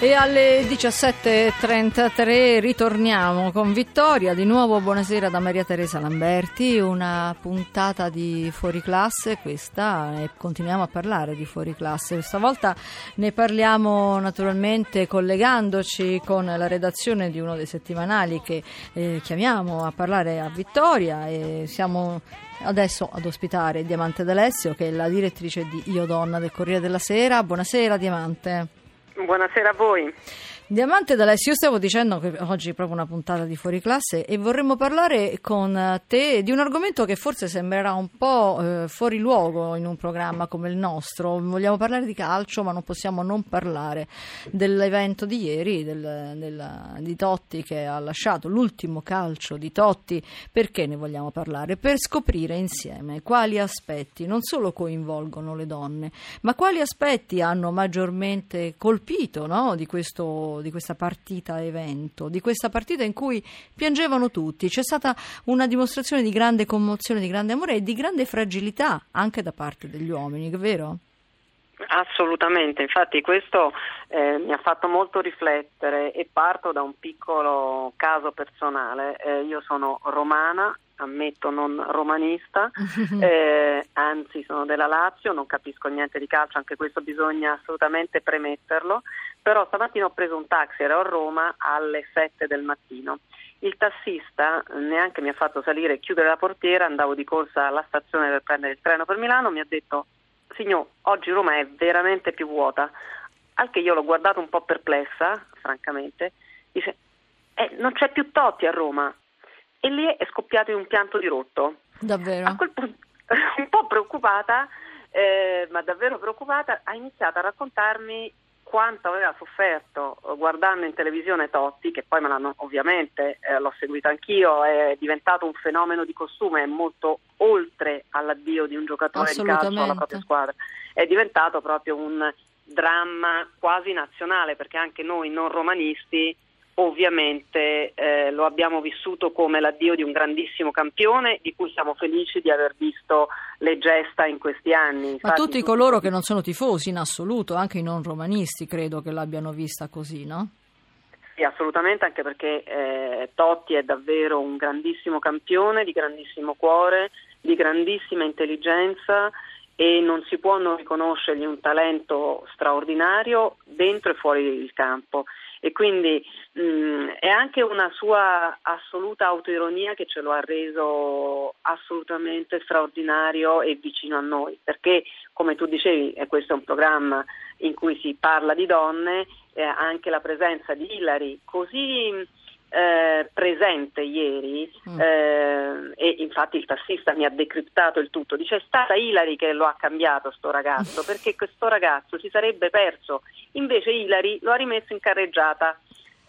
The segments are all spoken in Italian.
E alle 17.33 ritorniamo con Vittoria. Di nuovo buonasera da Maria Teresa Lamberti, una puntata di fuori classe questa e continuiamo a parlare di fuori classe. Stavolta ne parliamo naturalmente collegandoci con la redazione di uno dei settimanali che eh, chiamiamo a parlare a Vittoria e siamo adesso ad ospitare Diamante D'Alessio che è la direttrice di Io Donna del Corriere della Sera. Buonasera Diamante. Buonasera a voi. Diamante d'Alessio, io stavo dicendo che oggi è proprio una puntata di fuori classe e vorremmo parlare con te di un argomento che forse sembrerà un po' eh, fuori luogo in un programma come il nostro. Vogliamo parlare di calcio, ma non possiamo non parlare dell'evento di ieri del, del, di Totti che ha lasciato l'ultimo calcio di Totti. Perché ne vogliamo parlare? Per scoprire insieme quali aspetti non solo coinvolgono le donne, ma quali aspetti hanno maggiormente colpito no, di questo di questa partita evento, di questa partita in cui piangevano tutti. C'è stata una dimostrazione di grande commozione, di grande amore e di grande fragilità anche da parte degli uomini, vero? Assolutamente, infatti questo eh, mi ha fatto molto riflettere e parto da un piccolo caso personale. Eh, io sono romana, ammetto non romanista, eh, anzi sono della Lazio, non capisco niente di calcio, anche questo bisogna assolutamente premetterlo, però stamattina ho preso un taxi, ero a Roma alle 7 del mattino. Il tassista neanche mi ha fatto salire e chiudere la portiera, andavo di corsa alla stazione per prendere il treno per Milano, mi ha detto signor, oggi Roma è veramente più vuota, al che io l'ho guardato un po' perplessa, francamente, dice eh, non c'è più Totti a Roma, e lì è scoppiato in un pianto di rotto. Davvero? A quel punto, un po' preoccupata, eh, ma davvero preoccupata, ha iniziato a raccontarmi quanto aveva sofferto guardando in televisione Totti, che poi me l'hanno ovviamente, eh, l'ho seguito anch'io, è diventato un fenomeno di costume, è molto oltre all'addio di un giocatore di calcio alla propria squadra, è diventato proprio un dramma quasi nazionale, perché anche noi non romanisti ovviamente eh, lo abbiamo vissuto come l'addio di un grandissimo campione di cui siamo felici di aver visto le gesta in questi anni. Infatti, Ma tutti coloro che non sono tifosi in assoluto, anche i non romanisti, credo che l'abbiano vista così, no? Sì, assolutamente, anche perché eh, Totti è davvero un grandissimo campione, di grandissimo cuore, di grandissima intelligenza e non si può non riconoscergli un talento straordinario dentro e fuori il campo e quindi mh, mm, è anche una sua assoluta autoironia che ce lo ha reso assolutamente straordinario e vicino a noi, perché come tu dicevi, questo è un programma in cui si parla di donne, eh, anche la presenza di Hilary così eh, presente ieri mm. eh, e infatti il tassista mi ha decriptato il tutto. Dice è stata Ilari che lo ha cambiato sto ragazzo perché questo ragazzo si sarebbe perso. Invece Ilari lo ha rimesso in carreggiata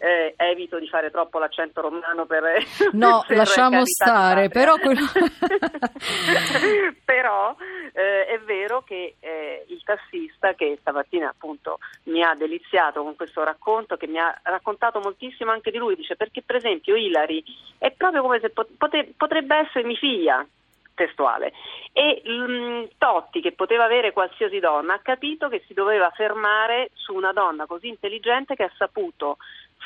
eh, evito di fare troppo l'accento romano per no per lasciamo stare però, quello... però eh, è vero che eh, il tassista che stamattina appunto mi ha deliziato con questo racconto che mi ha raccontato moltissimo anche di lui dice perché per esempio Ilari è proprio come se pote- potrebbe essere mia figlia testuale. E mh, mm, Totti, che poteva avere qualsiasi donna, ha capito che si doveva fermare su una donna così intelligente che ha saputo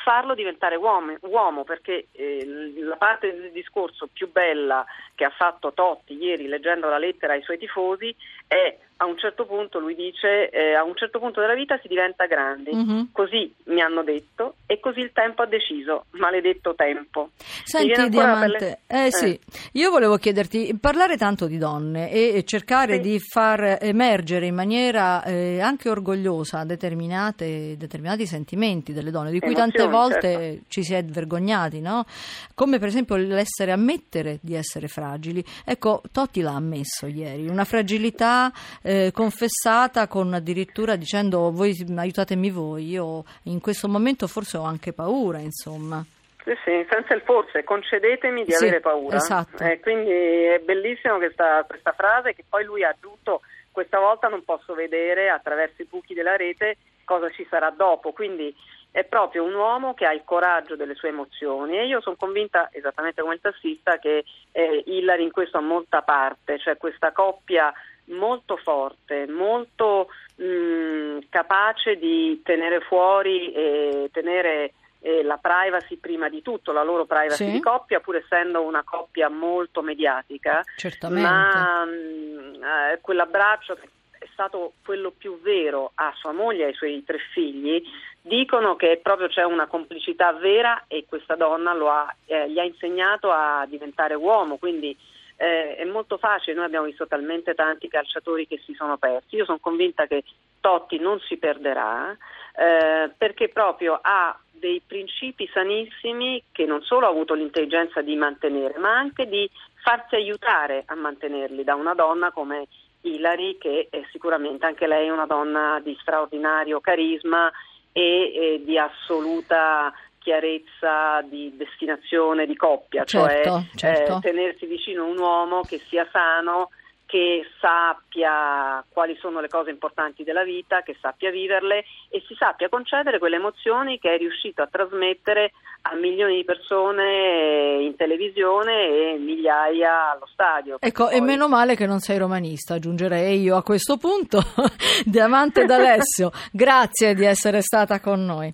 farlo diventare uomo, uomo perché eh, la parte del discorso più bella che ha fatto Totti ieri leggendo la lettera ai suoi tifosi è a un certo punto lui dice eh, a un certo punto della vita si diventa grandi mm-hmm. così mi hanno detto e così il tempo ha deciso maledetto tempo senti Diamante eh, eh. sì io volevo chiederti parlare tanto di donne e cercare sì. di far emergere in maniera eh, anche orgogliosa determinati sentimenti delle donne di cui Emozioni, tante volte certo. ci si è vergognati no? come per esempio l'essere ammettere di essere fragili ecco Totti l'ha ammesso ieri una fragilità eh, confessata con addirittura dicendo voi aiutatemi voi, io in questo momento forse ho anche paura, insomma. Sì, sì, senza il forse, concedetemi di Sì, avere paura. esatto. Eh, quindi è bellissimo questa, questa frase che poi lui ha aggiunto, questa volta non posso vedere attraverso i buchi della rete cosa ci sarà dopo, quindi è proprio un uomo che ha il coraggio delle sue emozioni e io sono convinta, esattamente come il tassista, che eh, Hillary in questo ha molta parte, cioè questa coppia molto forte, molto mh, capace di tenere fuori e tenere eh, la privacy prima di tutto, la loro privacy Sì. di coppia, pur essendo una coppia molto mediatica, Certamente. ma mh, eh, quell'abbraccio che è stato quello più vero a sua moglie e ai suoi tre figli, dicono che proprio c'è una complicità vera e questa donna ha, eh, gli ha insegnato a diventare uomo, quindi eh, è molto facile, noi abbiamo visto talmente tanti calciatori che si sono persi, io sono convinta che Totti non si perderà eh, perché proprio ha dei principi sanissimi che non solo ha avuto l'intelligenza di mantenere, ma anche di farsi aiutare a mantenerli da una donna come Hilary, che è sicuramente anche lei una donna di straordinario carisma e, e di assoluta chiarezza di destinazione di coppia, Certo, cioè certo. eh, tenersi vicino un uomo che sia sano, che sappia quali sono le cose importanti della vita, che sappia viverle e si sappia concedere quelle emozioni che è riuscito a trasmettere a milioni di persone in televisione e migliaia allo stadio. Ecco, Poi- e meno male che non sei romanista, aggiungerei io a questo punto. Diamante d'Alessio, grazie di essere stata con noi.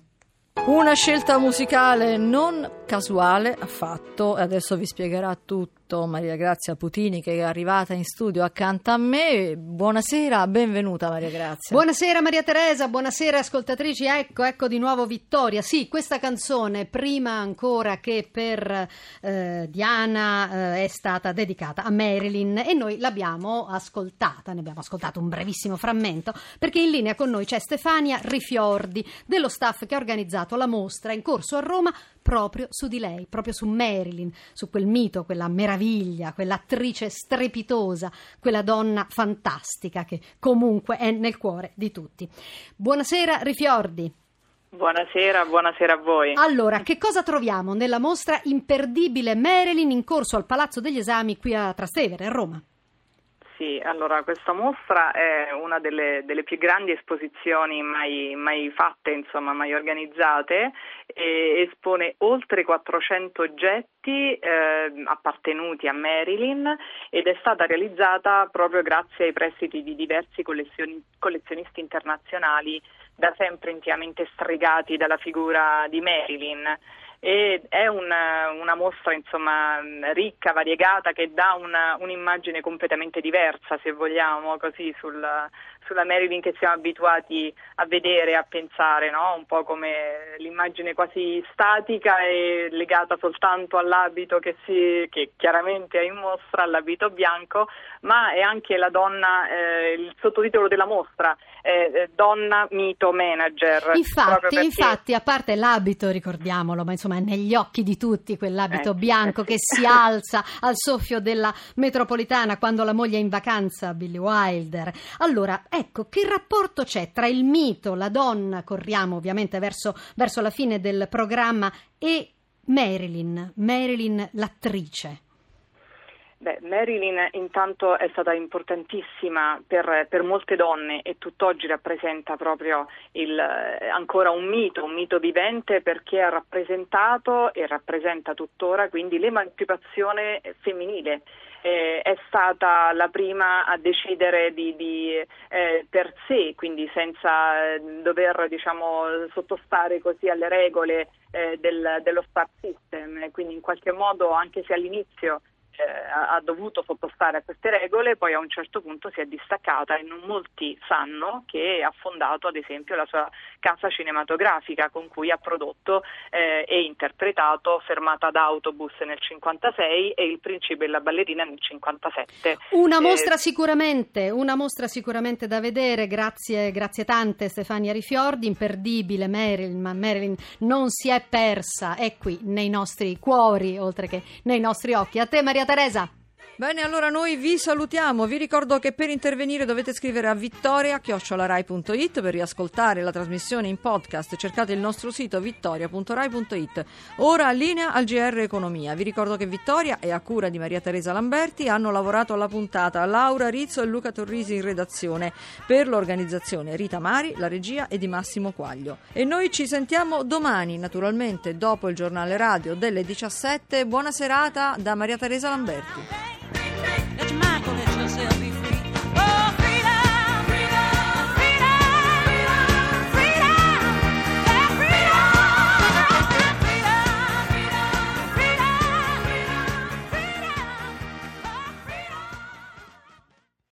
Una scelta musicale non casuale affatto, e adesso vi spiegherà tutto Maria Grazia Putini che è arrivata in studio accanto a me. Buonasera, benvenuta Maria Grazia. Buonasera Maria Teresa, buonasera ascoltatrici, ecco, ecco di nuovo Vittoria. Sì, questa canzone, prima ancora che per eh, Diana, eh, è stata dedicata a Marilyn e noi l'abbiamo ascoltata, ne abbiamo ascoltato un brevissimo frammento, perché in linea con noi c'è Stefania Rifiordi dello staff che ha organizzato la mostra in corso a Roma proprio su di lei, proprio su Marilyn, su quel mito, quella meraviglia, quell'attrice strepitosa, quella donna fantastica che comunque è nel cuore di tutti. Buonasera Rifiordi. Buonasera, buonasera a voi. Allora, che cosa troviamo nella mostra imperdibile Marilyn in corso al Palazzo degli Esami qui a Trastevere, a Roma? Sì, allora questa mostra è una delle, delle più grandi esposizioni mai, mai fatte, insomma, mai organizzate e espone oltre 400 oggetti eh, appartenuti a Marilyn ed è stata realizzata proprio grazie ai prestiti di diversi collezioni- collezionisti internazionali da sempre intimamente stregati dalla figura di Marilyn. E è una, una mostra insomma ricca, variegata, che dà una, un'immagine completamente diversa, se vogliamo, così sul, sulla Marilyn che siamo abituati a vedere, a pensare, no? un po' come l'immagine quasi statica e legata soltanto all'abito che, si, che chiaramente è in mostra, all'abito bianco, ma è anche la donna, eh, il sottotitolo della mostra, eh, Donna Mito Manager. Infatti, perché- infatti, a parte l'abito, ricordiamolo, ma insomma è negli occhi di tutti quell'abito Eh, bianco eh, che si alza al soffio della metropolitana quando la moglie è in vacanza, Billy Wilder. Allora, ecco, che rapporto c'è tra il mito, la donna, corriamo ovviamente verso, verso la fine del programma, e Marilyn, Marilyn l'attrice? Beh, Marilyn intanto è stata importantissima per, per molte donne e tutt'oggi rappresenta proprio il, ancora un mito, un mito vivente perché ha rappresentato e rappresenta tuttora quindi l'emancipazione femminile. Eh, è stata la prima a decidere di, di, eh, per sé, quindi senza eh, dover diciamo, sottostare così alle regole eh, del, dello star system, quindi in qualche modo anche se all'inizio eh, ha dovuto sottostare a queste regole, poi a un certo punto si è distaccata e non molti sanno che ha fondato ad esempio la sua casa cinematografica con cui ha prodotto eh, e interpretato Fermata d'autobus nel 56 e Il principe e la ballerina nel 57. Una Eh, mostra sicuramente, una mostra sicuramente da vedere, grazie, grazie tante Stefania Rifiordi, imperdibile Marilyn, ma Marilyn non si è persa, è qui nei nostri cuori oltre che nei nostri occhi. A te Maria Teresa. Bene, allora noi vi salutiamo. Vi ricordo che per intervenire dovete scrivere a vittoria.rai.it per riascoltare la trasmissione in podcast. Cercate il nostro sito vittoria.rai.it. Ora linea al GR Economia. Vi ricordo che Vittoria e a cura di Maria Teresa Lamberti hanno lavorato alla puntata Laura Rizzo e Luca Torrisi in redazione. Per l'organizzazione Rita Mari, la regia e di Massimo Quaglio. E noi ci sentiamo domani, naturalmente, dopo il giornale radio delle 17. Buona serata da Maria Teresa Lamberti. myself.